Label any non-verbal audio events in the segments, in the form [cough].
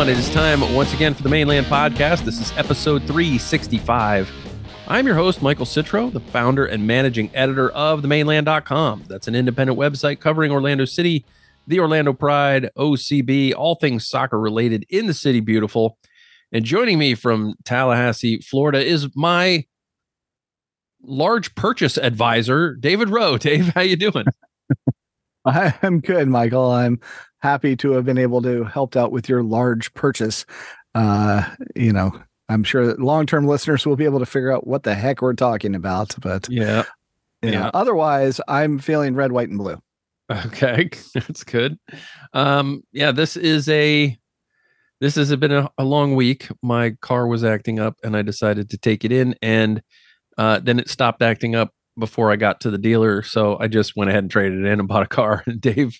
everyone. It is time once again for the Mane Land Podcast. This is episode 365. I'm your host, Michael Citro, the founder and managing editor of themaneland.com. That's an independent website covering Orlando City, the Orlando Pride, OCB, all things soccer related in the city beautiful. And joining me from Tallahassee, Florida is my large purchase advisor, David Rowe. Dave, how you doing? [laughs] I'm good, Michael. I'm happy to have been able to help out with your large purchase. Uh, you know, I'm sure long-term listeners will be able to figure out what the heck we're talking about, but yeah. Yeah. Know, otherwise, I'm feeling red, white, and blue. Okay, [laughs] that's good. Um, yeah, this is a this has been a, a, long week. My car was acting up, and I decided to take it in, and uh, then it stopped acting up before I got to the dealer. So I just went ahead and traded it in and bought a car. And [laughs] Dave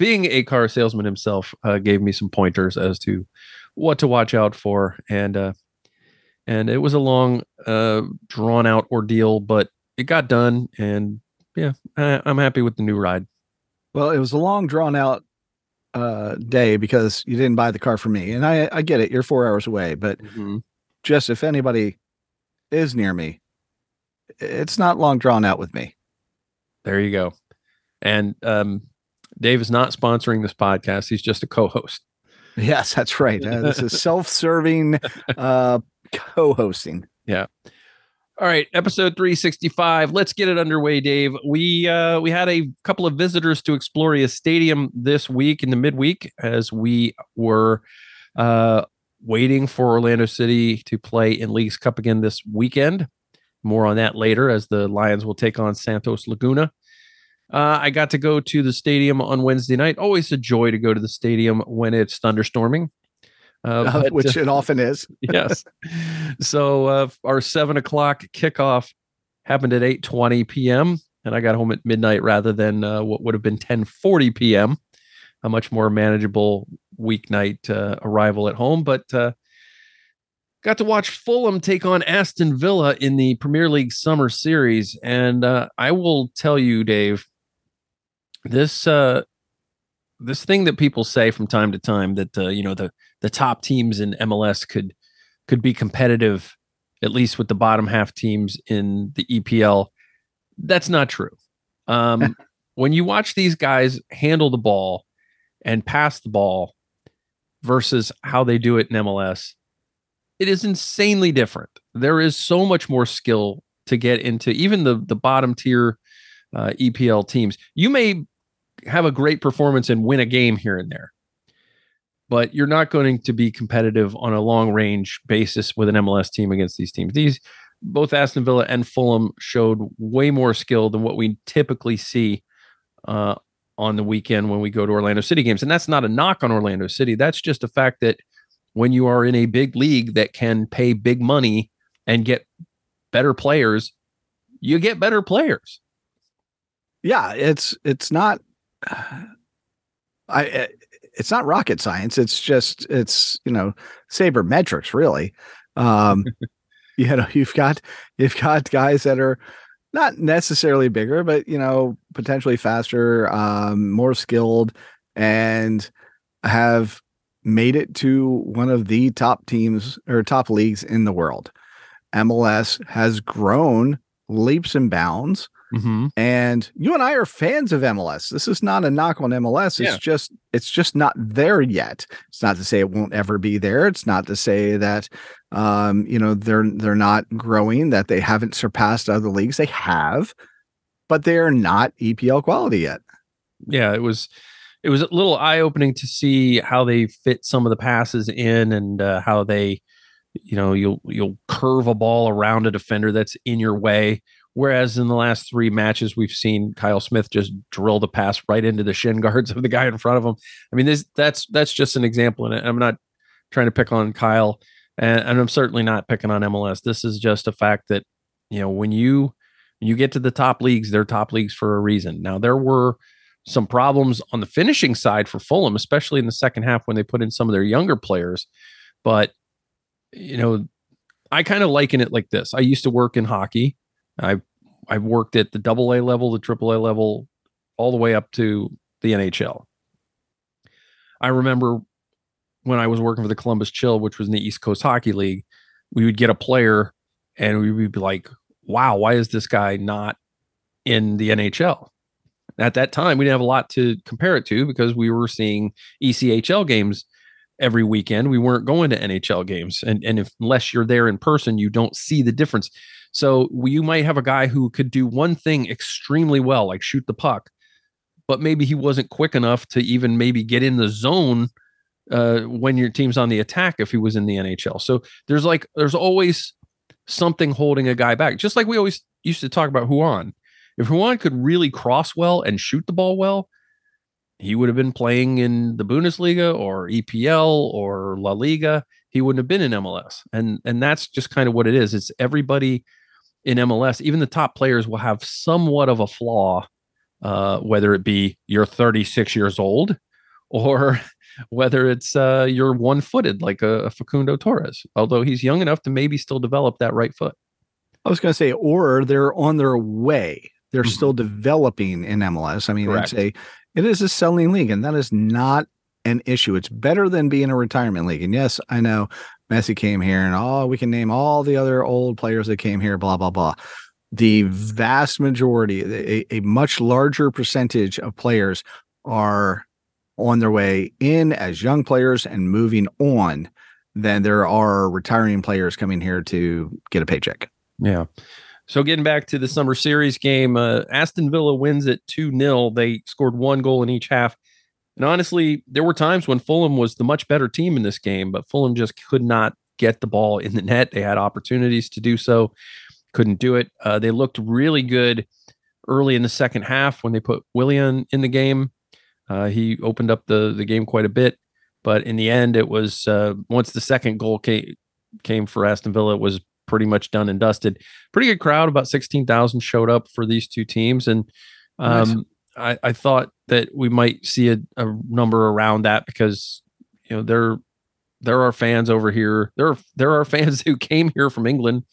being a car salesman himself, uh, gave me some pointers as to what to watch out for, and uh, and it was a long, uh, drawn out ordeal, but it got done, and yeah, I, I'm happy with the new ride. Well, it was a long, drawn out uh, day because you didn't buy the car for me, and I I get it. You're four hours away, but mm-hmm. just if anybody is near me, it's not long drawn out with me. There you go. And um, Dave is not sponsoring this podcast. He's just a co-host. Yes, that's right. Uh, this is [laughs] self-serving uh, co-hosting. Yeah. All right, episode 365. Let's get it underway, Dave. We uh, we had a couple of visitors to Exploria Stadium this week in the midweek as we were uh, waiting for Orlando City to play in Leagues Cup again this weekend. More on that later as the Lions will take on Santos Laguna. Uh, I got to go to the stadium on Wednesday night. Always a joy to go to the stadium when it's thunderstorming. Uh, uh [laughs] but, which it often is. [laughs] yes. So uh, our seven o'clock kickoff happened at eight twenty p.m. and I got home at midnight rather than uh, what would have been ten forty p.m. A much more manageable weeknight uh, arrival at home, but got to watch Fulham take on Aston Villa in the Premier League Summer Series, and I will tell you, Dave, this uh this thing that people say from time to time that uh, you know the the top teams in MLS could could be competitive at least with the bottom half teams in the EPL that's not true um [laughs] when you watch these guys handle the ball and pass the ball versus how they do it in MLS it is insanely different there is so much more skill to get into even the the bottom tier uh, EPL teams. You may have a great performance and win a game here and there. But you're not going to be competitive on a long range basis with an MLS team against these teams. These both Aston Villa and Fulham showed way more skill than what we typically see uh, on the weekend when we go to Orlando City games. And that's not a knock on Orlando City. That's just a fact that when you are in a big league that can pay big money and get better players, you get better players. Yeah, it's it's not I eh, it's not rocket science. It's just it's you know sabermetrics really. Um, [laughs] you know you've got you've got guys that are not necessarily bigger, but you know potentially faster, um, more skilled, and have made it to one of the top teams or top leagues in the world. MLS has grown leaps and bounds Mm-hmm. And you and I are fans of MLS. This is not a knock on MLS. It's yeah. just it's just not there yet. It's not to say it won't ever be there. It's not to say that um, you know they're they're not growing, that they haven't surpassed other leagues. They have, but they are not EPL quality yet. Yeah, it was it was a little eye opening to see how they fit some of the passes in and uh, how they you know you'll you'll curve a ball around a defender that's in your way Whereas in the last three matches, we've seen Kyle Smith just drill the pass right into the shin guards of the guy in front of him. I mean, this that's that's just an example, and I'm not trying to pick on Kyle, and, and I'm certainly not picking on MLS. This is just a fact that you know when you when you get to the top leagues, they're top leagues for a reason. Now there were some problems on the finishing side for Fulham, especially in the second half when they put in some of their younger players, but you know I kind of liken it like this. I used to work in hockey I've I've worked at the double A level, the triple A level, all the way up to the NHL. I remember when I was working for the Columbus Chill, which was in the East Coast Hockey League, we would get a player and we would be like, wow, why is this guy not in the NHL? At that time, we didn't have a lot to compare it to because we were seeing ECHL games every weekend. We weren't going to NHL games. And, and if, unless you're there in person, you don't see the difference. So you might have a guy who could do one thing extremely well, like shoot the puck, but maybe he wasn't quick enough to even maybe get in the zone uh, when your team's on the attack if he was in the NHL. So there's like there's always something holding a guy back. Just like we always used to talk about Ruan. If Ruan could really cross well and shoot the ball well, he would have been playing in the Bundesliga or EPL or La Liga. He wouldn't have been in MLS. And and that's just kind of what it is. It's everybody in MLS, even the top players will have somewhat of a flaw, uh, whether it be you're 36 years old [laughs] or whether it's uh, you're one footed like a, a Facundo Torres, although he's young enough to maybe still develop that right foot. I was going to say, or they're on their way. They're mm-hmm. still developing in MLS. I mean, Correct. it's a it is a selling league, and that is not an issue. It's better than being a retirement league. And yes, I know Messi came here, and oh, we can name all the other old players that came here. Blah blah blah. The vast majority, a, a much larger percentage of players are on their way in as young players and moving on than there are retiring players coming here to get a paycheck. Yeah. So getting back to the summer series game, uh, Aston Villa wins at 2 0. They scored one goal in each half. And honestly, there were times when Fulham was the much better team in this game, but Fulham just could not get the ball in the net. They had opportunities to do so, couldn't do it. Uh, they looked really good early in the second half when they put Willian in the game. Uh, he opened up the the game quite a bit, but in the end, it was uh, once the second goal came came for Aston Villa, it was pretty much done and dusted. Pretty good crowd, about sixteen thousand showed up for these two teams, and um, nice. I, I thought that we might see a, a number around that because you know there there are fans over here. There are there are [laughs] fans who came here from England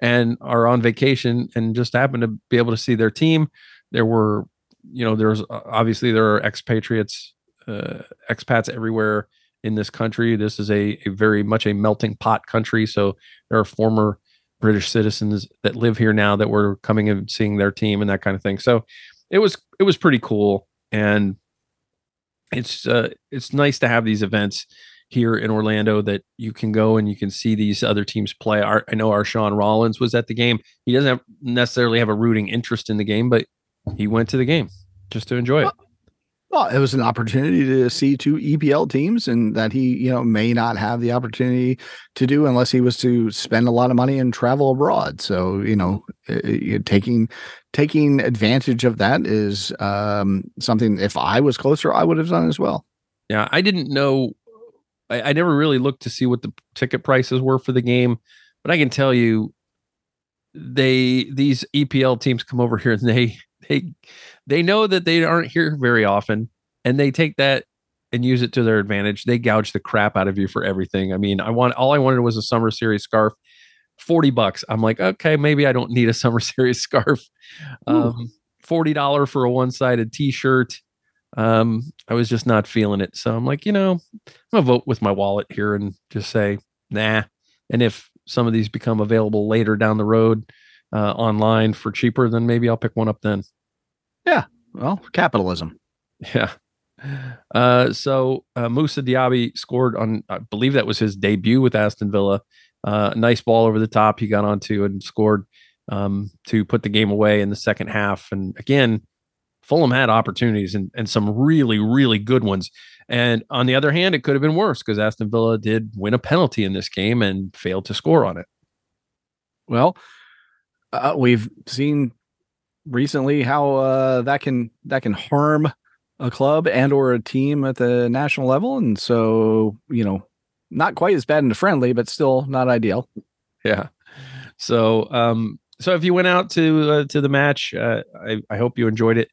and are on vacation and just happen to be able to see their team. There were you know, there's uh, obviously there are expatriates, uh, expats everywhere in this country. This is a, a very much a melting pot country. So there are former British citizens that live here now that were coming and seeing their team and that kind of thing. So it was it was pretty cool, and it's uh, it's nice to have these events here in Orlando that you can go and you can see these other teams play. Our, I know our Sean Rollins was at the game. He doesn't have, necessarily have a rooting interest in the game, but he went to the game just to enjoy it. Well, it was an opportunity to see two EPL teams, and that he, you know, may not have the opportunity to do unless he was to spend a lot of money and travel abroad. So, you know, taking taking advantage of that is um, something. If I was closer, I would have done as well. Yeah, I didn't know. I, I never really looked to see what the ticket prices were for the game, but I can tell you, they these EPL teams come over here and they they they know that they aren't here very often and they take that and use it to their advantage. They gouge the crap out of you for everything. I mean, I want all I wanted was a summer series scarf, 40 bucks. I'm like, okay, maybe I don't need a [laughs] summer series scarf. Um, $40 for a one-sided t-shirt. Um, I was just not feeling it. So I'm like, you know, I'm gonna vote with my wallet here and just say, nah. And if some of these become available later down the road uh, online for cheaper, then maybe I'll pick one up then. Yeah. Well, capitalism. Yeah. Uh, so uh, Moussa Diaby scored on, I believe that was his debut with Aston Villa. Uh, nice ball over the top. He got onto and scored um, to put the game away in the second half. And again, Fulham had opportunities and, and some really, really good ones. And on the other hand, it could have been worse because Aston Villa did win a penalty in this game and failed to score on it. Well, uh, we've seen recently how uh, that can that can harm a club and or a team at the national level, and so you know, not quite as bad in the friendly, but still not ideal. Yeah. So, um, so if you went out to uh, to the match, uh, I, I hope you enjoyed it.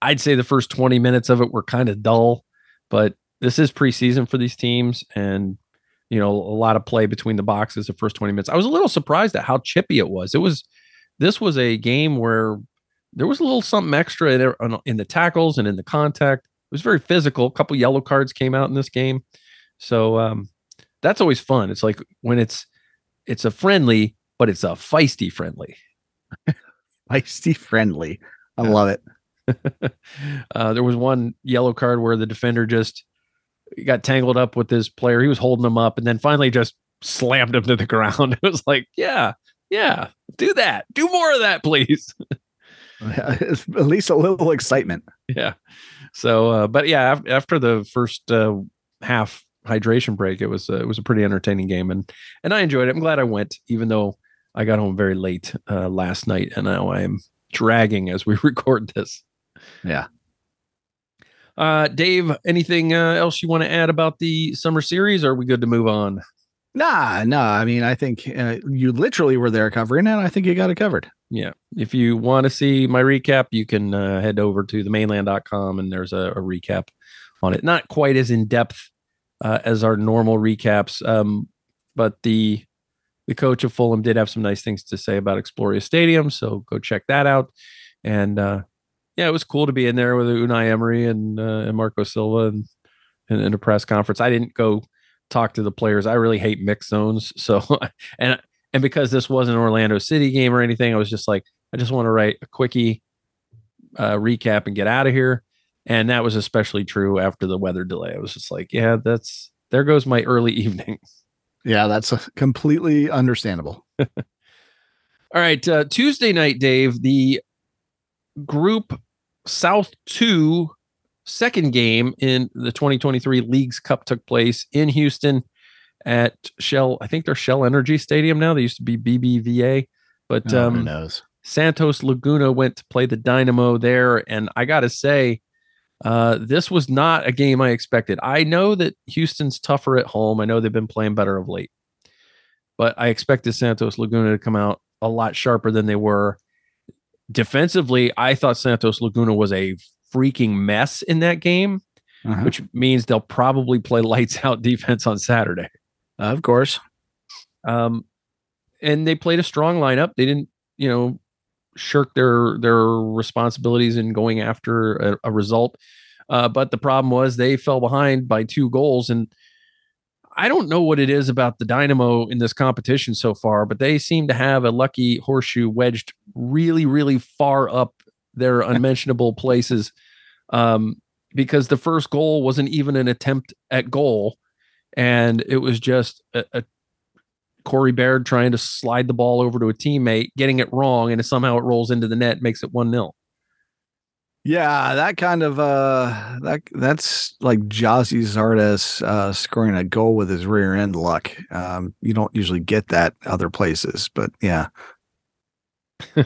I'd say the first 20 minutes of it were kind of dull, but this is preseason for these teams and you know a lot of play between the boxes the first 20 minutes. I was a little surprised at how chippy it was. It was this was a game where there was a little something extra in, there in the tackles and in the contact. It was very physical. A couple yellow cards came out in this game. So um, that's always fun. It's like when it's it's a friendly, but it's a feisty friendly. [laughs] feisty friendly. I yeah. love it. [laughs] uh, there was one yellow card where the defender just got tangled up with this player. He was holding him up and then finally just slammed him to the [laughs] ground. It was like, yeah, yeah, do that. Do more of that, please. [laughs] At least a little excitement. Yeah. So, uh, but yeah, after the first uh, half hydration break, it was uh, it was a pretty entertaining game, and and I enjoyed it. I'm glad I went, even though I got home very late uh, last night, and now I am dragging as we [laughs] record this. Yeah. Uh, Dave, anything uh, else you want to add about the summer series? Or are we good to move on? Nah, nah. I mean, I think uh, you literally were there covering it. I think you got it covered. Yeah. If you want to see my recap, you can uh, head over to themaneland.com and there's a, a, recap on it. Not quite as in depth uh, as our normal recaps, um, but the the coach of Fulham did have some nice things to say about Exploria Stadium, so go check that out. And uh, yeah, it was cool to be in there with Unai Emery and uh, and Marco Silva and in a press conference. I didn't go talk to the players. I really hate mixed zones. So [laughs] and and because this wasn't an Orlando City game or anything, I was just like, I just want to write a quickie uh, recap and get out of here. And that was especially true after the weather delay. I was just like, yeah, that's there goes my early [laughs] evening. Yeah, that's completely understandable. [laughs] All right, uh, Tuesday night, Dave. The Group South Two second game in the 2023 Leagues Cup took place in Houston at Shell. I think they're Shell Energy Stadium now. They used to be BBVA, but oh, um, who knows? Santos Laguna went to play the Dynamo there, and I got to say, uh, this was not a game I expected. I know that Houston's tougher at home. I know they've been playing better of late, but I expected Santos Laguna to come out a lot sharper than they were. Defensively, I thought Santos Laguna was a freaking mess in that game, uh-huh. which means they'll probably play [laughs] lights out defense on Saturday. Uh, of course. Um, and they played a strong lineup. They didn't, you know, shirk their their responsibilities in going after a, a result. Uh, but the problem was they fell behind by two goals, and I don't know what it is about the Dynamo in this competition so far, but they seem to have a lucky horseshoe wedged really, really far up their [laughs] unmentionable places. Um, because the first goal wasn't even an attempt at goal, and it was just a, a Corey Baird trying to slide the ball over to a teammate, getting it wrong, and somehow it rolls into the net, makes it one 0 Yeah, that kind of uh that that's like Gyasi Zardes uh scoring a goal with his rear end luck. Um you don't usually get that other places, but yeah. [laughs]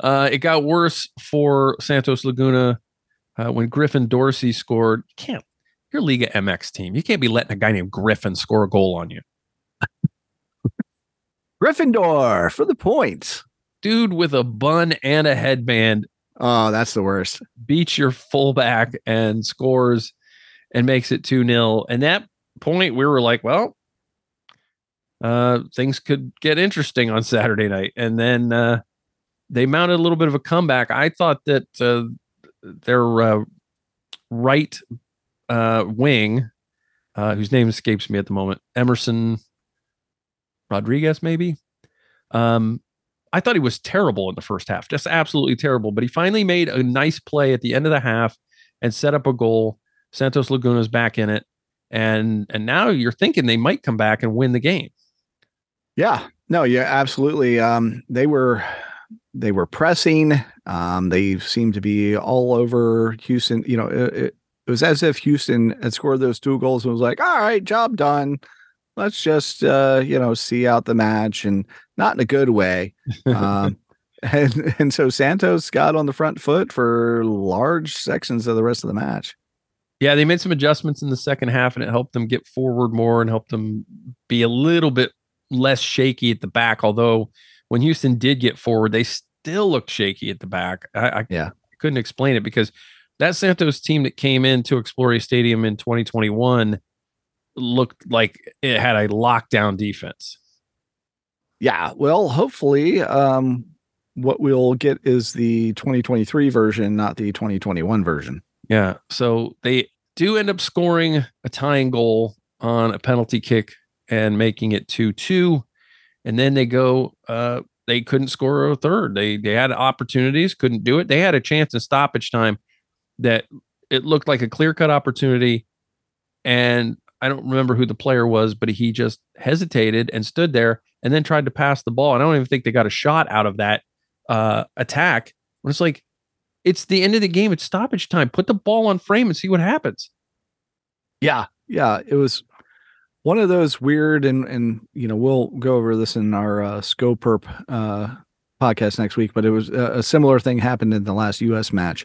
uh it got worse for Santos Laguna uh, when Griffin Dorsey scored. You can't your Liga MX team. You can't be letting a guy named Griffin score a goal on you. [laughs] Gryffindor for the points. Dude with a bun and a headband. Oh, that's the worst. Beats your fullback and scores and makes it 2 0. And that point, we were like, well, uh, things could get interesting on Saturday night. And then uh, they mounted a little bit of a comeback. I thought that uh, their uh, right uh, wing, uh, whose name escapes me at the moment, Emerson Rodriguez, maybe. Um, I thought he was terrible in the first half, just absolutely terrible. But he finally made a nice play at the end of the half and set up a goal. Santos Laguna's back in it, and and now you're thinking they might come back and win the game. Yeah, no, yeah, absolutely. Um, they were they were pressing. Um, they seemed to be all over Houston. You know, it, it, was as if Houston had scored those two goals and was like, "All right, job done." let's just uh, you know see out the match and not in a good way. Um, [laughs] and and so Santos got on the front foot for large sections of the rest of the match. Yeah, they made some adjustments in the second half, and it helped them get forward more and helped them be a little bit less shaky at the back. Although when Houston did get forward, they still looked shaky at the back. I, I yeah couldn't explain it because that Santos team that came into Exploria Stadium in 2021 looked like it had a lockdown defense. Yeah, well, hopefully, um, what we'll get is the 2023 version, not the 2021 version. Yeah. So they do end up scoring a tying goal on a penalty kick and making it 2 2. And then they go, uh, they couldn't score a third. They they had opportunities, couldn't do it. They had a chance in stoppage time that it looked like a clear cut opportunity. And I don't remember who the player was, but he just hesitated and stood there and then tried to pass the ball. And I don't even think they got a shot out of that uh, attack. It's like, it's the end of the game. It's stoppage time. Put the ball on frame and see what happens. Yeah, yeah. It was one of those weird, and and you know we'll go over this in our uh, Scoperp uh, podcast next week. But it was a, a similar thing happened in the last U.S. match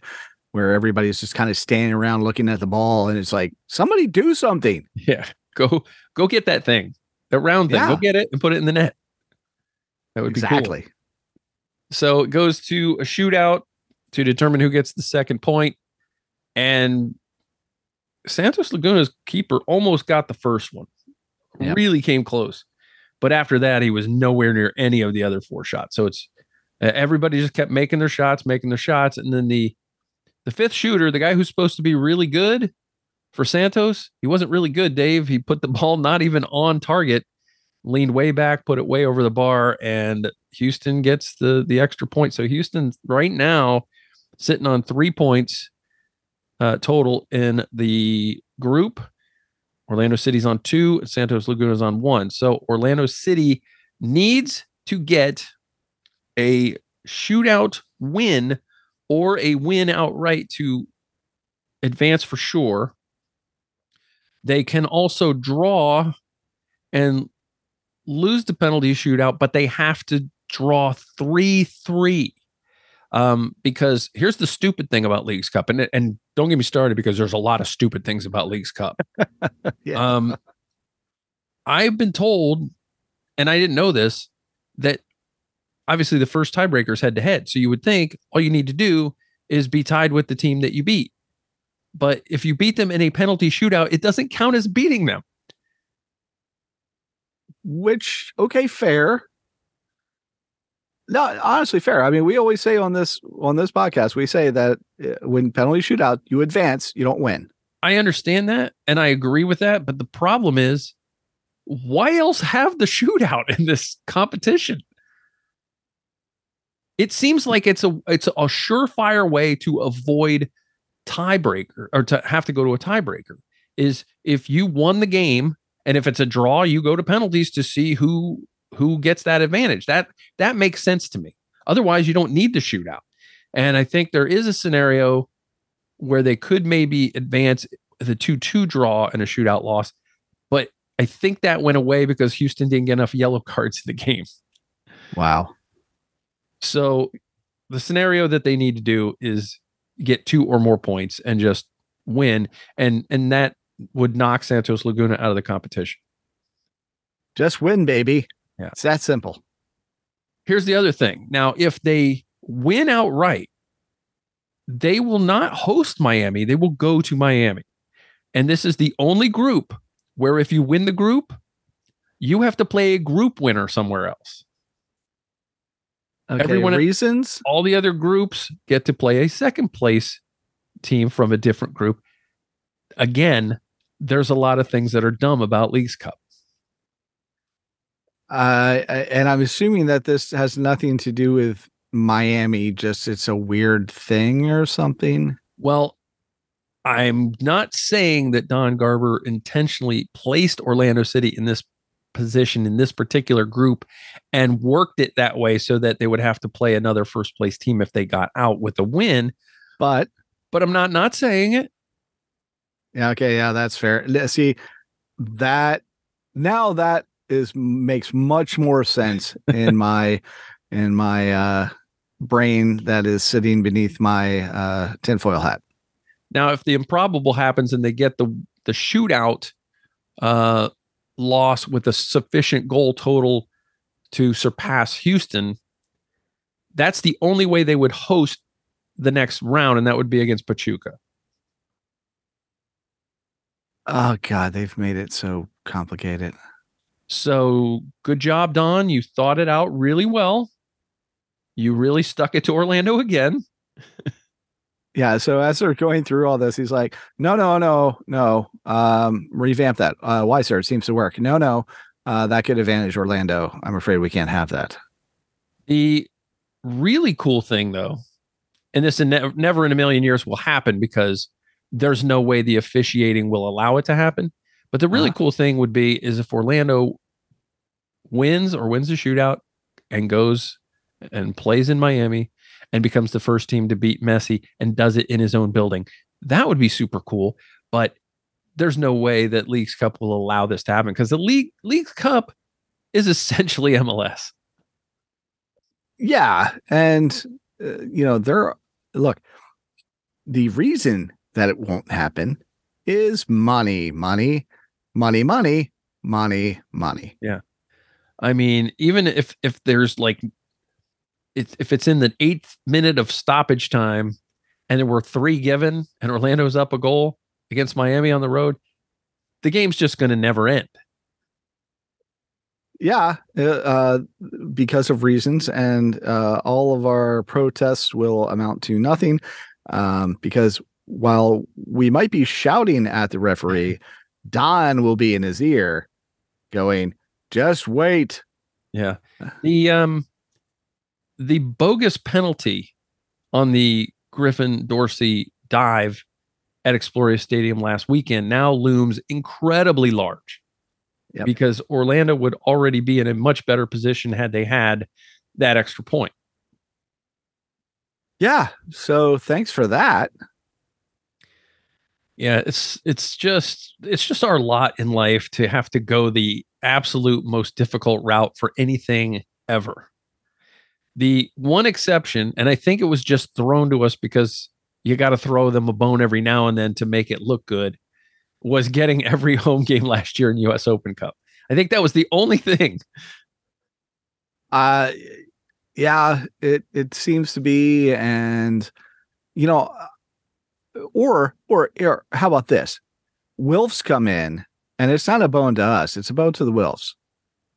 where everybody's just kind of standing around looking at the ball, and it's like somebody do something. Yeah, [laughs] go go get that thing, the round thing. Yeah. Go get it and put it in the net. That would exactly. be cool. So it goes to a shootout to determine who gets the second point, and Santos Laguna's keeper almost got the first one. Yep. Really came close, but after that, he was nowhere near any of the other four shots. So it's uh, everybody just kept making their shots, making their shots, and then the the fifth shooter, the guy who's supposed to be really good for Santos, he wasn't really good, Dave. He put the [laughs] ball not even on target, leaned way back, put it way over the bar, and Houston gets the the extra point. So Houston right now sitting on three points uh, total in the group. Orlando City's on two, Santos Laguna's on one. So Orlando City needs to get a shootout win or a win outright to advance for sure. They can also draw and lose the penalty shootout, but they have to draw 3 3. Um, because here's the stupid thing about Leagues Cup, and, and don't get me started because there's a lot of stupid things about Leagues Cup. [laughs] Yeah. Um, I've been told, and I didn't know this, that obviously the first tiebreaker is head to head. So you would think all you need to do is be tied with the team that you beat. But if you beat them in a penalty shootout, it doesn't count as beating them. Which okay, fair. No, honestly, fair. I mean, we always say on this on this podcast, we say that uh, when penalty shootout, you advance, you don't win. I understand that and I agree with that. But the problem is, why else have the shootout in this competition? It seems like it's a it's a surefire way to avoid tiebreaker or to have to go to a tiebreaker. Is if you won the game and if it's a draw, you go to penalties to see who who gets that advantage. That that makes sense to me. Otherwise, you don't need the shootout. And I think there is a scenario where they could maybe advance the 2-2 draw and a shootout loss. But I think that went away because Houston didn't get enough yellow cards in the [laughs] game. Wow. So the scenario that they need to do is get two or more points and just win. And and that would knock Santos Laguna out of the competition. Just win, baby. Yeah. It's that simple. Here's the other thing. Now, if they win outright, they will not host Miami. They will go to Miami. And this is the only group where if you win the group, you have to play a group winner somewhere else. Okay, Everyone- reasons. All the other groups get to play a second place team from a different group. Again, there's a lot of things that are dumb about Leagues Cup. Uh, and I'm assuming that this has nothing to do with Miami. Just it's a weird thing or something. Well, I'm not saying that Don Garber intentionally placed Orlando City in this position in this particular group and worked it that way so that they would have to play another first place team if they got out with a win. But But I'm not not saying it. yeah, okay, yeah, that's fair. See that now that is makes much more sense in [laughs] my in my uh brain that is sitting beneath my uh tinfoil hat. Now, if the improbable happens and they get the the shootout uh, loss with a sufficient goal total to surpass Houston, that's the only way they would host the next round, and that would be against Pachuca. Oh god, they've made it so complicated. So good job, Don. You thought it out really well. You really stuck it to Orlando again. [laughs] Yeah. So as they're going through all this, he's like, no, no, no, no. Um, revamp that. Uh, why, sir? It seems to work. No, no. Uh, that could advantage Orlando. I'm afraid we can't have that. The really cool thing, though, and this in ne- never in a million years will happen because there's no way the officiating will allow it to happen. But the really Uh-huh. cool thing would be is if Orlando wins or wins the shootout and goes and plays in Miami and becomes the first team to beat Messi and does it in his own building. That would be super cool. But there's no way that Leagues Cup will allow this to happen because the League Leagues Cup is essentially [laughs] MLS. Yeah, and uh, you know, there. Look, the reason that it won't happen is money, money, money, money, money, money. Yeah. I mean, even if if there's like if if it's in the eighth minute of stoppage time and there were three given and Orlando's up a goal against Miami on the road, the game's just going to never end. Yeah, uh, uh, because of reasons, and uh, all of our protests will amount to nothing. Um, because while we might be shouting at the referee, Don will be in his ear, going, "Just wait." Yeah. [sighs] The um the bogus penalty on the Griffin Dorsey dive at Exploria Stadium last weekend now looms incredibly large. Yep. Because Orlando would already be in a much better position had they had that extra point. Yeah. So thanks for that. Yeah, it's it's just it's just our lot in life to have to go the absolute most difficult route for anything ever. The one exception, and I think it was just thrown to us because you got to throw them a bone every now and then to make it look good, was getting [laughs] every home game last year in US Open Cup. I think that was the only thing. Uh yeah, it it seems to be and you know uh, or or, or how about this? Wilfs come in and it's not a bone to us, it's a bone to the Wilfs.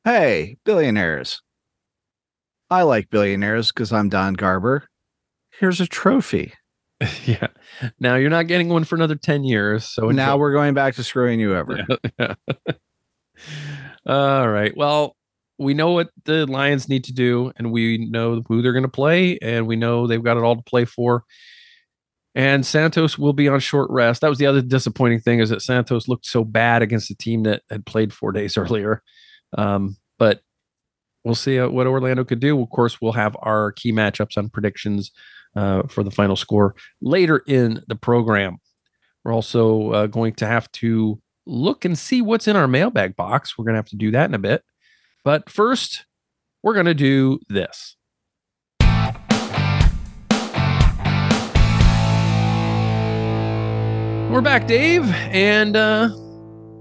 Hey, billionaires. I like billionaires because I'm Don Garber. Here's a trophy. [laughs] yeah. Now you're not getting one for another 10 years. So now enjoy. we're going back to screwing you over. [laughs] Yeah. All right. Well, we know what the Lions need to do, and we know who they're going to play, and we know they've got it all to play for. And Santos will be on short rest. That was the other disappointing thing is that Santos looked so bad against a team that had played four days [laughs] earlier. Um, we'll see uh, what Orlando could do. Of course, we'll have our key matchups on predictions uh, for the final score later in the program. We're also uh, going to have to look and see what's in our mailbag box. We're going to have to do that in a bit. But first, we're going to do this. We're back, Dave. And uh,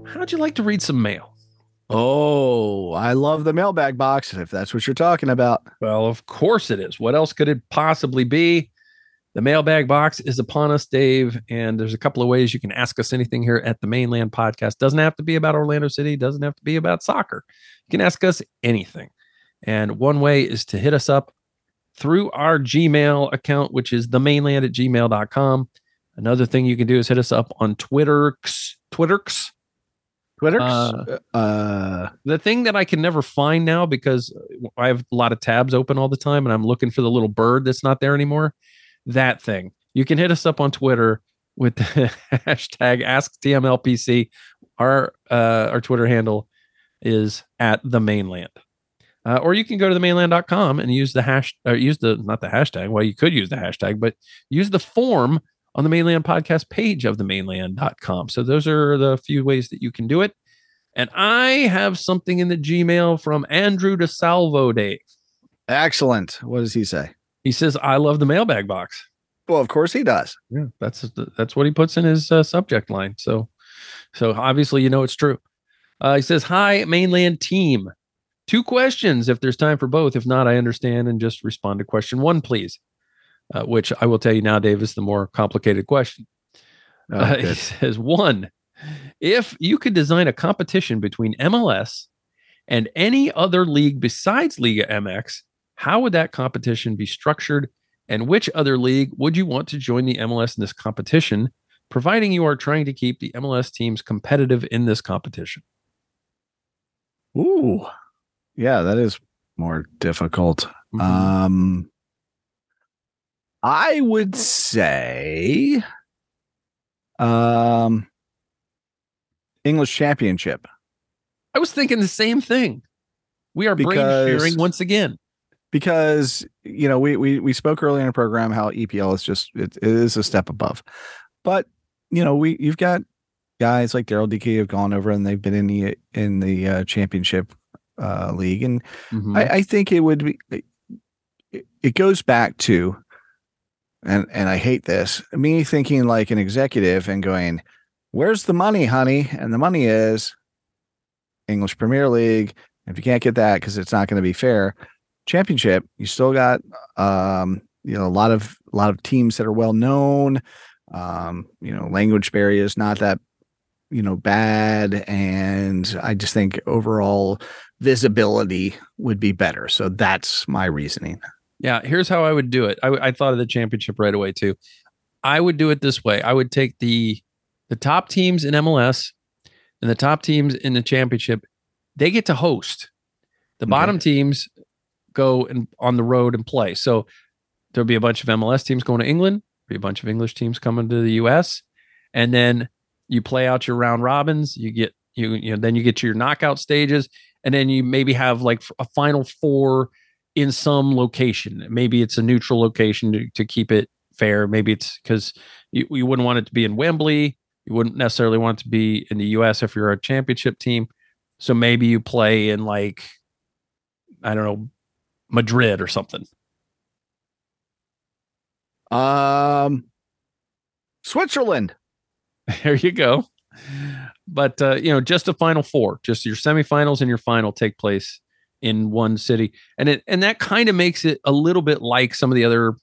how'd you like to read some mail? Oh, I love the mailbag box if that's what you're talking about. Well, of course it is. What else could it possibly be? The mailbag box is upon us, Dave, and there's a couple of ways you can ask us anything here at the Mane Land Podcast. Doesn't have to be about Orlando City, doesn't have to be about soccer. You can ask us anything. And one way is to hit us up through our Gmail account, which is the maneland at gmail.com. Another thing you can do is hit us up on Twitterx, Twitterx, Twitter. Uh, uh the thing that I can never find now because I have a lot of tabs open all the time and I'm looking for the little bird that's not there anymore. That thing. You can hit us up on Twitter with the [laughs] hashtag AskTMLPC. Our uh, our Twitter handle is at the Mane Land. Uh, or you can go to the maneland.com and use the hash or use the not the hashtag. Well, you could use the hashtag, but use the form on the Mane Land podcast page of the maneland.com. So those are the few ways that you can do it. And I have something in the Gmail from Andrew DeSalvo Dave. excellent. What does he say? He says, I love the mailbag box. Well, of course he does. Yeah, that's that's what he puts in his uh, subject line. So, so obviously you know it's true. Uh, he says, "Hi, Mane Land team. Two questions, if there's time for both. If not, I understand and just respond to question one, please." Uh, which I will tell you now, Dave, is the more complicated question. Oh, Uh, [laughs] he says, one, if you could design a competition between MLS and any other league besides Liga MX, how would that competition be structured And which other league would you want to join the MLS in this competition, providing you are trying to keep the MLS teams competitive in this competition? Ooh, yeah, that is more difficult. Mhm. Um, I would say, um, English Championship. I was thinking the same thing. We are brain sharing once again. because you know we we we spoke earlier in the program how EPL is just it, it is a step above, but you know we you've got guys like Daryl Dike have gone over and they've been in the in the uh, championship uh, league, and Mhm. I, I think it would be it, it goes back to and and I hate this me thinking like an executive and going, where's the money, honey? And the money is English Premier League. If you can't get that because it's not going to be fair, championship, you still got um, you know a lot of a lot of teams that are well known. Um, you know, language barrier is not that you know bad, and I just think overall visibility would be better. So that's my reasoning. Yeah, here's how I would do it. I, I thought of the championship right away too. I would do it this way. I would take the the top teams in MLS and the top teams in the championship. They get to host. The Okay. bottom teams go and on the road and play. So there'll be a bunch of MLS teams going to England, be a bunch of English teams coming to the US, and then you play out your round robins. You get you you know then you get to your knockout stages, and then you maybe have like a final four in some location. Maybe it's a neutral location to, to keep it fair. Maybe it's because you, you wouldn't want it to be in Wembley. You wouldn't necessarily want it to be in the US if you're a championship team. So maybe you play in like, I don't know, Madrid or something. Um, Switzerland. [laughs] There you go. But uh, you know, just a final four, just your semifinals and your final take place in one city, and it and that kind of makes it a little bit like some of the other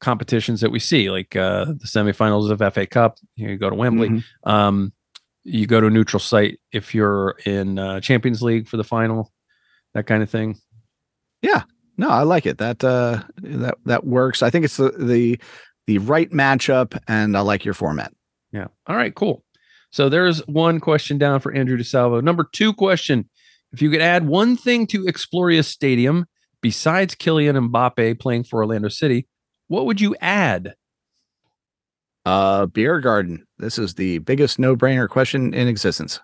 competitions that we see, like uh, the semifinals of FA Cup. You, go to Wembley. Mhm. Um, you go to a neutral site if you're in uh, Champions League for the final, that kind of thing. Yeah no, I like it. That uh that that works. I think it's the the the right matchup and I like your format. Yeah. All right, cool. So there's one question down for Andrew DeSalvo. Number two question. If you could add one thing to Exploria Stadium besides Kylian Mbappe playing for Orlando City, what would you add? Uh beer garden. This is the biggest no-brainer question in existence.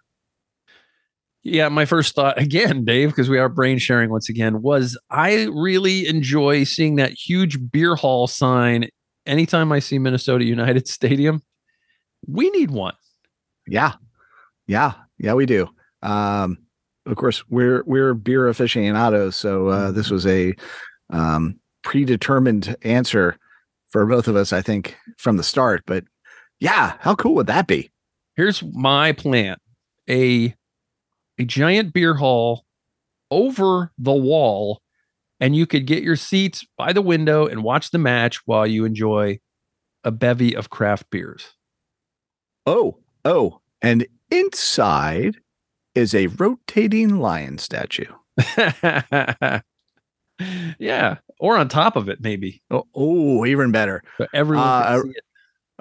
Yeah, my first thought [laughs] again, Dave, because we are brain sharing once again, was I really enjoy seeing that huge beer hall sign anytime I see Minnesota United [laughs] Stadium. We need one. Yeah. Yeah. Yeah, we do. Um of course we're we're beer aficionados, so uh this was a um predetermined answer for both of us, I think, from the start. But yeah, how cool would that be? here's my plan a a giant beer hall over the wall and you could get your seats by the window and watch the match while you enjoy a bevy of craft beers Oh, oh, and inside is a rotating lion statue. [laughs] yeah or on top of it maybe Oh, oh even better. so everyone Uh, can I- see it.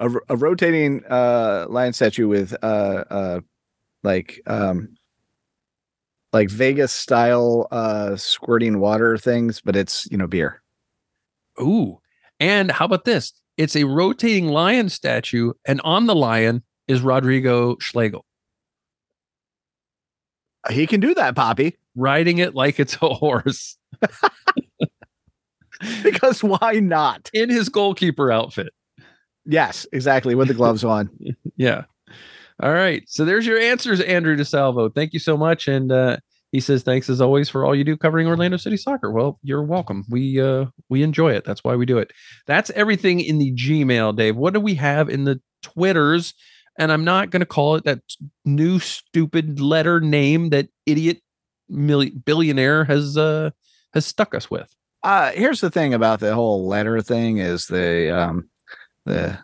A, a rotating uh lion statue with uh uh like um like Vegas style uh squirting water things, but it's you know beer. ooh and how about this it's a rotating lion statue and on the lion is rodrigo schlegel He can do that, Poppy, riding it like it's a horse [laughs] because why not? in his goalkeeper outfit. Yes, exactly, with the gloves on. [laughs] Yeah. All right. So there's your answers, Andrew DeSalvo. Thank you so much. And uh, he says thanks as always for all you do covering Orlando City soccer. Well, you're welcome. We uh we enjoy it. That's why we do it. That's everything in the Gmail, Dave. What do we have in the Twitters? And I'm not going to call it that new stupid letter name that idiot milli- billionaire has uh has stuck us with. Uh here's the thing about the whole letter thing is the um the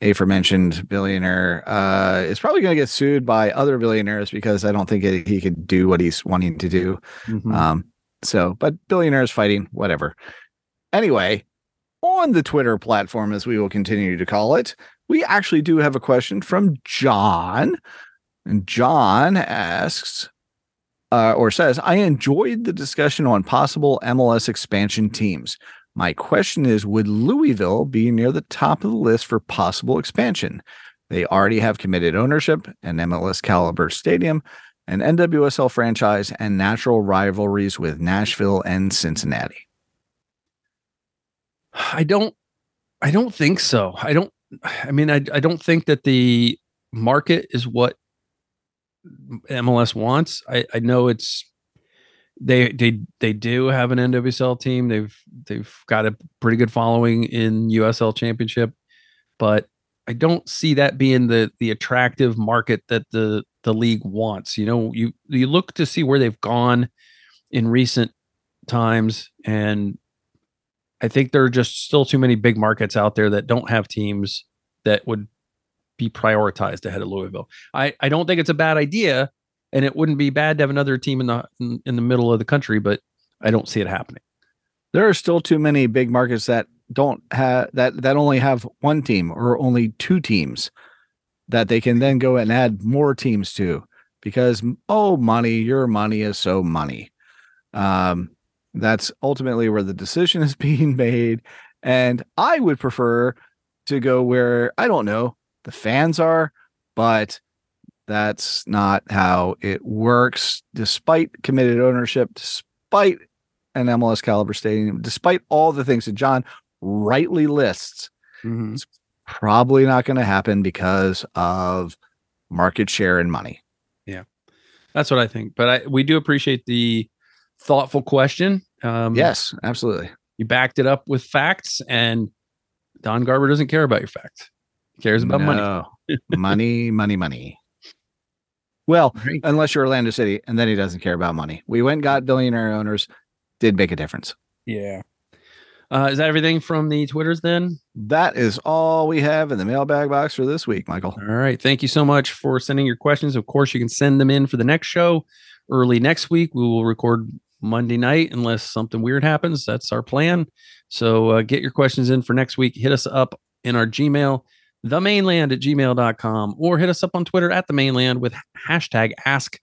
aforementioned billionaire uh is probably going to get sued by other billionaires because I don't think it, he could do what he's wanting to do. Mhm. Um so but billionaires fighting whatever. Anyway, on the Twitter platform, as we will continue to call it, we actually do have a question from John. And John asks, uh, or says, I enjoyed the discussion on possible MLS expansion teams. My question is Would Louisville be near the top of the list for possible expansion? They already have committed ownership, an MLS caliber stadium, an NWSL franchise, and natural rivalries with Nashville and Cincinnati. I don't I don't think so. I don't I mean I I don't think that the market is what MLS wants. I I know it's they they they do have an NWSL team. They've they've got a pretty good following in USL Championship, but I don't see that being the the attractive market that the the league wants. You know, you you look to see where they've gone in recent times and I think there are just still too many big markets out there that don't have teams that would be prioritized ahead of Louisville. I, I don't think it's a bad idea, and it wouldn't be bad to have another team in the in, in the middle of the country, but I don't see it happening. There are still too many big markets that don't have that that only have one team or only two teams that they can then go and add more teams to because oh money your money is so money um that's ultimately where the decision is [laughs] being made. And I would prefer to go where I don't know the fans are, but that's not how it works. Despite committed ownership, despite an MLS caliber stadium, despite all the things that John rightly lists, mm-hmm. it's probably not going to happen because of market share and money. Yeah, that's what I think. But I, we do appreciate the thoughtful question. Um, yes, absolutely. You backed it up with facts, and Don Garber doesn't care about your facts. He cares about no. money. [laughs] money, money, money. Well, right. unless you're Orlando City, and then he doesn't care about money. We went got billionaire owners, did make a difference. Yeah. Uh, is that everything from the Twitters then? That is all we have in the mailbag box for this week, Michael. All right. Thank you so much for sending your questions. Of course, you can send them in for the next show early next week. We will record Monday night unless something weird happens. That's our plan. So uh, get your questions in for next week. Hit us up in our Gmail, themaneland at gmail.com, or hit us up on Twitter at the Mane Land with hashtag ask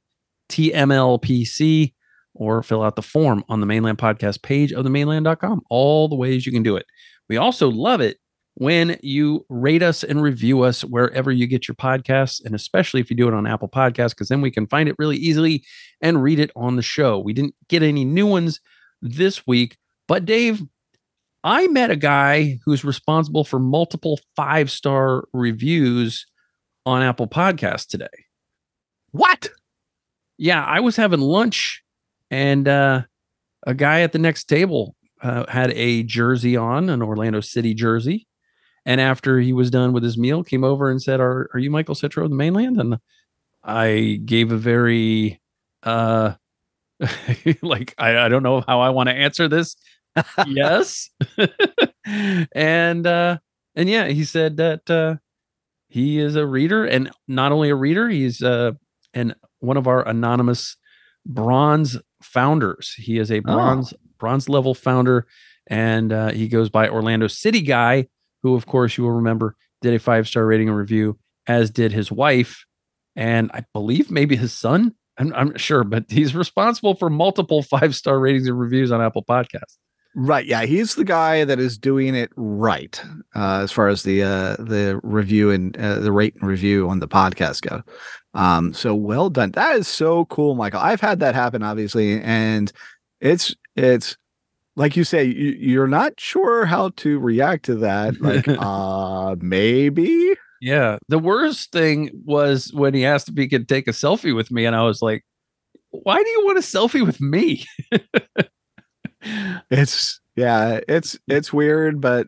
TMLPC or fill out the form on the Mane Land podcast page of themaneland.com. All the ways you can do it. We also love it when you rate us and review us wherever you get your podcasts, and especially if you do it on Apple Podcasts, because then we can find it really easily and read it on the show. We didn't get any new ones this week, but Dave, I met a guy who's responsible for multiple five star reviews on Apple Podcasts today. What? Yeah, I was having lunch and uh, a guy at the next table uh, had a jersey on, an Orlando City jersey. And after he was done with his meal, came over and said, "Are are you Michael Citro of the Mane Land?" And I gave a very uh [laughs] like I, I don't know how I want to answer this. [laughs] yes. and uh and yeah, he said that uh he is a reader and not only a reader, he's uh and one of our anonymous bronze founders. He is a bronze oh. bronze level founder and uh, he goes by Orlando City Guy who, of course, you will remember did a five star rating and review, as did his wife, and I believe maybe his son. I'm, I'm sure, but he's responsible for multiple five star ratings and reviews on Apple Podcasts. Right. Yeah, he's the guy that is doing it right uh, as far as the uh, the review and uh, the rate and review on the podcast go. Um, so well done. That is so cool, Michael. I've had that happen, obviously, and it's it's like you say, you, are not sure how to react to that. Like, [laughs] uh, maybe. Yeah. The worst thing was when he asked if he could take a selfie with me, and I was like, "Why do you want a selfie with me?" [laughs] it's yeah, it's it's weird, but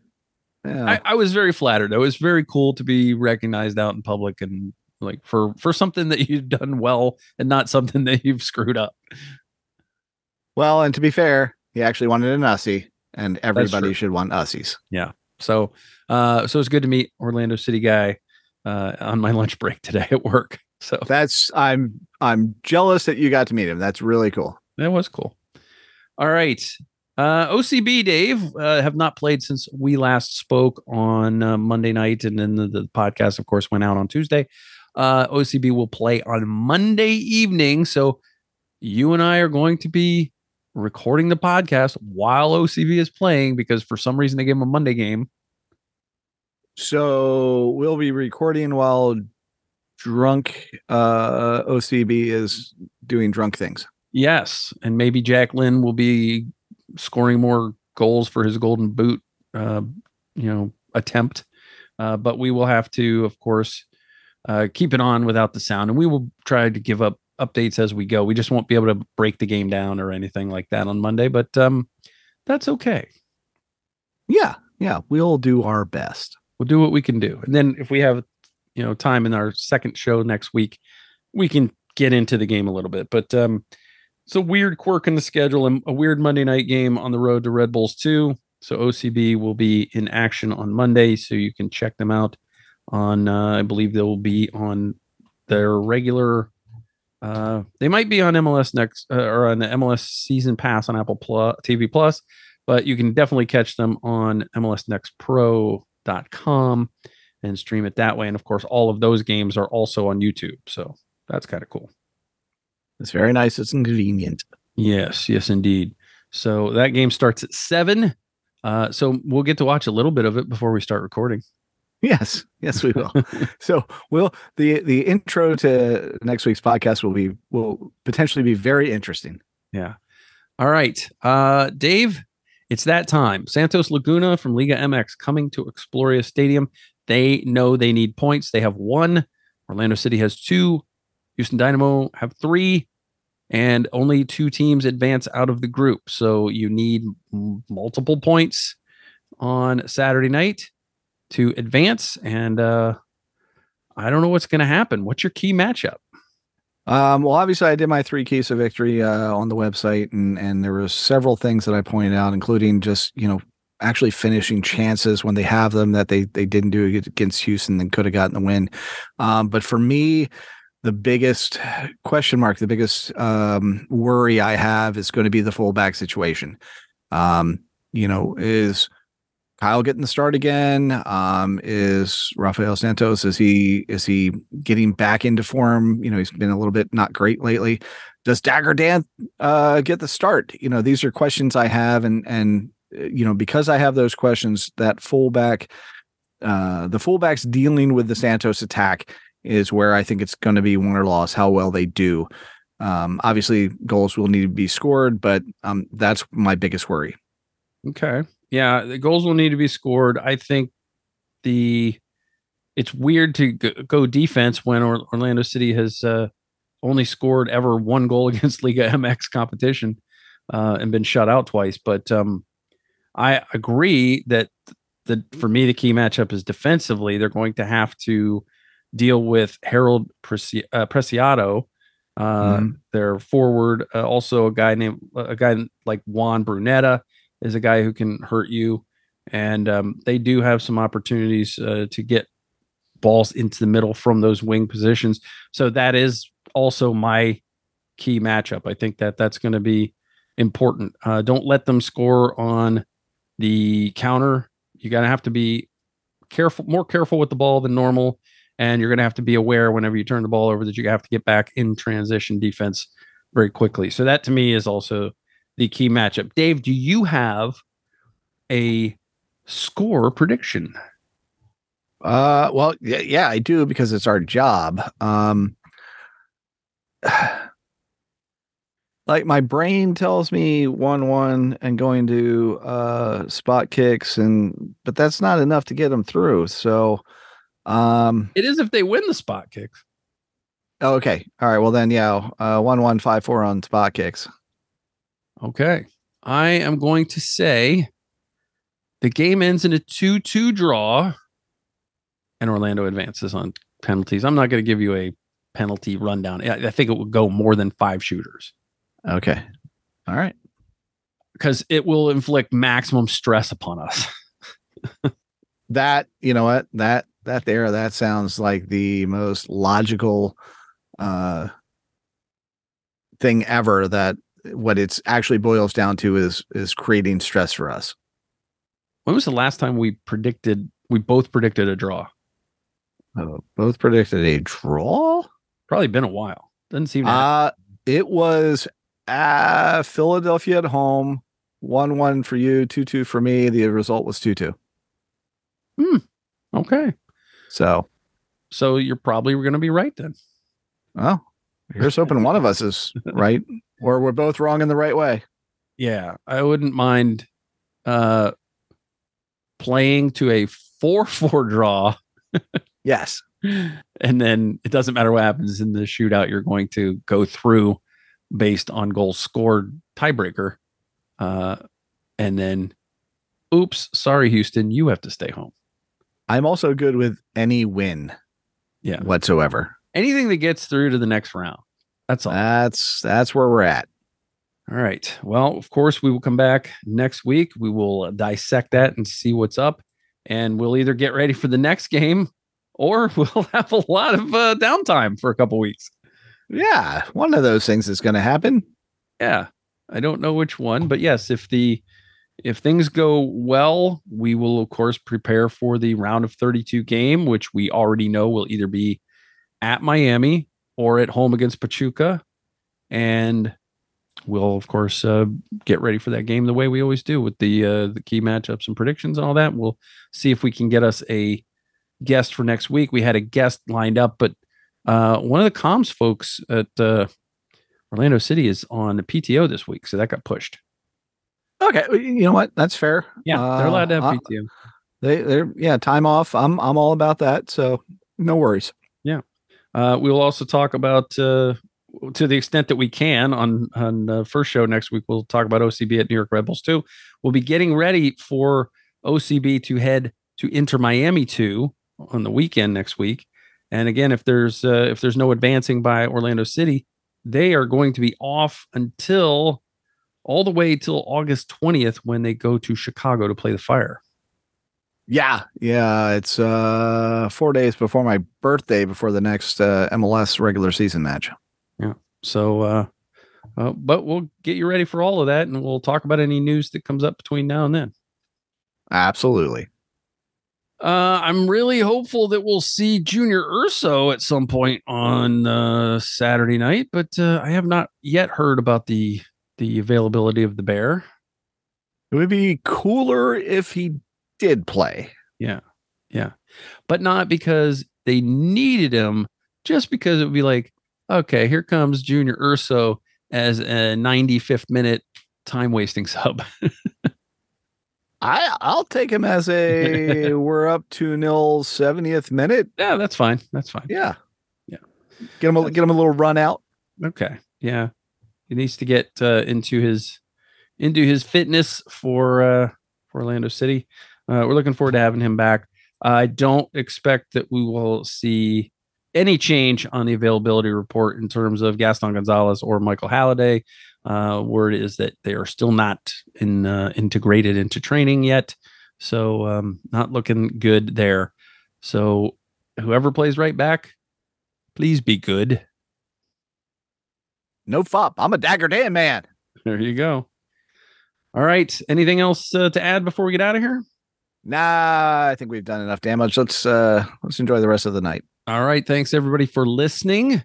yeah. I, I was very flattered. It was very cool to be recognized out in public and like for for something that you've done well and not something that you've screwed up. Well, and to be fair, he actually wanted an Ussie, and everybody should want Ussies. Yeah. So, uh, so it's good to meet Orlando City guy uh, on my lunch break today [laughs] at work. So that's I'm I'm jealous that you got to meet him. That's really cool. That was cool. All right. Uh, OCB, Dave, uh, have not played since we last spoke on uh, Monday night, and then the, the, podcast, of course, went out on Tuesday. Uh, OCB will play on Monday evening, so you and I are going to be recording the podcast while OCB is playing because for some reason they gave him a Monday game. So we'll be recording while drunk uh, OCB is doing drunk things. Yes, and maybe Jack Lynn will be scoring more goals for his golden boot, uh, you know, attempt. Uh, but we will have to, of course, uh, keep it on without the sound, and we will try to give up updates as we go. We just won't be able to break the game down or anything like that on Monday, but um, that's okay. Yeah, yeah, we'll do our best. We'll do what we can do, and then if we have, you know, time in our second show next week, we can get into the game a little bit. But um, it's a weird quirk in the schedule and a weird Monday night game on the road to Red Bulls 2. So OCB will be in action on Monday, so you can check them out on. Uh, I believe they will be on their regular. Uh, they might be on MLS next uh, or on the MLS season pass on Apple Plus, TV Plus, but you can definitely catch them on MLSNextPro.com and stream it that way. And of course, all of those games are also on YouTube, so that's kind of cool. It's very nice. It's convenient. Yes, yes, indeed. So that game starts at seven. Uh, so we'll get to watch a little bit of it before we start recording. Yes, yes, we will. so we'll the the intro to next week's podcast will be will potentially be very interesting. Yeah. All right, uh, Dave. It's that time. Santos Laguna from Liga MX coming to Exploria Stadium. They know they need points. They have one. Orlando City has two. Houston Dynamo have three, and only two teams advance out of the group. So you need m- multiple points on Saturday night to advance. And uh, I don't know what's going to happen. What's your key matchup? Um, well, obviously, I did my three keys of victory uh, on the website, and and there were several things that I pointed out, including just you know actually finishing chances when they have them that they they didn't do against Houston and could have gotten the win. Um, but for me, the biggest question mark, the biggest um, worry I have is going to be the fullback situation. Um, you know, is Kyle getting the start again? Um, is Rafael Santos is he is he getting back into form? You know, he's been a little bit not great lately. Does Dagur Dan uh, get the start? You know, these are questions I have, and and you know because I have those questions, that fullback, uh, the fullbacks dealing with the Santos attack is where I think it's going to be win or loss how well they do. Um, obviously, goals will need to be scored, but um, that's my biggest worry. Okay, yeah, the goals will need to be scored. I think the it's weird to go defense when Orlando City has uh, only scored ever one goal [laughs] against Liga MX competition uh, and been shut out twice. But um, I agree that the for me the key matchup is defensively. They're going to have to deal with Harold Preci- uh, Preciado, uh, mm-hmm. their forward. Uh, also, a guy named a guy like Juan Brunetta is a guy who can hurt you, and um, they do have some opportunities uh, to get balls into the middle from those wing positions. So that is also my key matchup. I think that that's going to be important. Uh, don't let them score on the counter. You got to have to be careful, more careful with the ball than normal and you're going to have to be aware whenever you turn the ball over that you have to get back in transition defense very quickly. So that to me is also the key matchup. Dave, do you have a score prediction? Uh, well, yeah, yeah, I do because it's our job. Um, [sighs] like my brain tells me one one and going to uh spot kicks and but that's not enough to get them through. So um, it is if they win the spot kicks. Okay. All right. Well, then, yeah, uh, one one five four on spot kicks. Okay. I am going to say the game ends in a two two draw, and Orlando advances on penalties. I'm not going to give you a penalty rundown. I think it will go more than five shooters. Okay. All right. Because it will inflict maximum stress upon us. [laughs] that you know what that that there that sounds like the most logical uh thing ever that what it's actually boils down to is is creating stress for us. When was the last time we predicted? We both predicted a draw. Uh, both predicted a draw. Probably been a while. Doesn't seem. Uh it was uh Philadelphia at home, one one for you, two two for me. The result was two two. Hmm. okay. So, So you're probably going to be right then. well, here's hoping one of us is right, [laughs] or we're both wrong in the right way. Yeah, I wouldn't mind uh playing to a 4-4 [laughs] draw Yes. and then it doesn't matter what happens in the shootout you're going to go through based on goals scored tiebreaker. Uh and then oops, sorry Houston, you have to stay home. I'm also good with any win Yeah. whatsoever. Anything that gets through to the next round. That's all. That's that's where we're at. All right. Well, of course, we will come back next week. We will dissect that and see what's up. And we'll either get ready for the next game or [laughs] we'll have a lot of uh, downtime for a couple weeks. Yeah, one of those things is going to happen. Yeah. I don't know which one, but yes, if the if things go well, we will of course prepare for the round of 32 game, which we already know will either be at Miami or at home against Pachuca. And we'll of course uh, get ready for that game the way we always do with the uh, the key matchups and predictions and all that. We'll see if we can get us a guest for next week. We had a guest lined up, but uh, one of the comms folks at uh, Orlando City is on the PTO this week, so that got pushed. Okay, you know what? That's fair. Yeah, they're allowed to have Uh, PTO. They they're yeah, time off. I'm I'm all about that. So no worries. Uh, we will also talk about, uh, to the extent that we can, on on the first show next week. We'll talk about OCB at New York Red Bulls too. We'll be getting ready for OCB to head to Inter Miami two on the weekend next week. And again, if there's uh, if there's no advancing by Orlando City, they are going to be off until all the way till August twentieth when they go to Chicago to play the Fire. Yeah, yeah. It's uh four days before my birthday, before the next uh, MLS regular season match. Yeah. So, uh, uh, but we'll get you ready for all of that, and we'll talk about any news that comes up between now and then. Absolutely. Uh, I'm really hopeful that we'll see Junior Urso at some point on uh, Saturday night, but uh, I have not yet heard about the the availability of the bear. It would be cooler if he did play. Yeah, yeah, but not because they needed him, just because it would be like, okay, here comes Junior Urso as a 95th minute time wasting sub. [laughs] I I'll take him as a [laughs] we're up to nil 70th minute. yeah, that's fine. That's fine. Yeah. Yeah. Get him a, get him a little run out. Okay. Yeah. He needs to get uh, into his into his fitness for uh for Orlando City. Uh we're looking forward to having him back. I don't expect that we will see any change on the availability report in terms of Gaston Gonzalez or Michael Halliday. Uh, word is that they are still not in uh, integrated into training yet, so um, not looking good there. So whoever plays right back, please be good. No fop. I'm a Dagur Dan man. There you go. All right. Anything else uh, to add before we get out of here? Nah, I think we've done enough damage. Let's uh let's enjoy the rest of the night. All right. Thanks everybody for listening.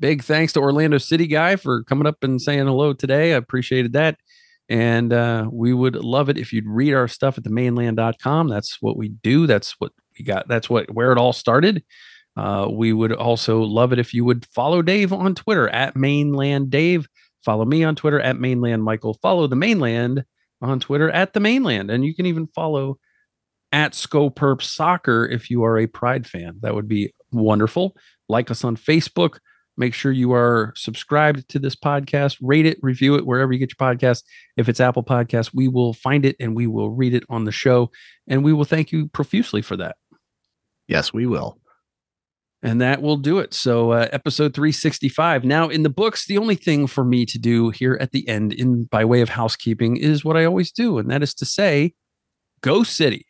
Big thanks to Orlando City guy for coming up and saying hello today. I appreciated that. And uh, we would love it if you'd read our stuff at themaneland.com. That's what we do. That's what we got. That's what where it all started. Uh, we would also love it if you would follow Dave on Twitter at maneland Dave. Follow me on Twitter at maneland Michael. Follow the Mane Land on Twitter at the Mane Land. And you can even follow at Scoperp Soccer if you are a Pride fan. That would be wonderful. Like us on Facebook. Make sure you are subscribed to this podcast, rate it, review it wherever you get your podcast. If it's Apple Podcasts, we will find it and we will read it on the show. And we will thank you profusely for that. Yes, we will. And that will do it. So, uh, episode 365 now in the books. The only thing for me to do here at the end, in by way of housekeeping, is what I always do, and that is to say, "Go City."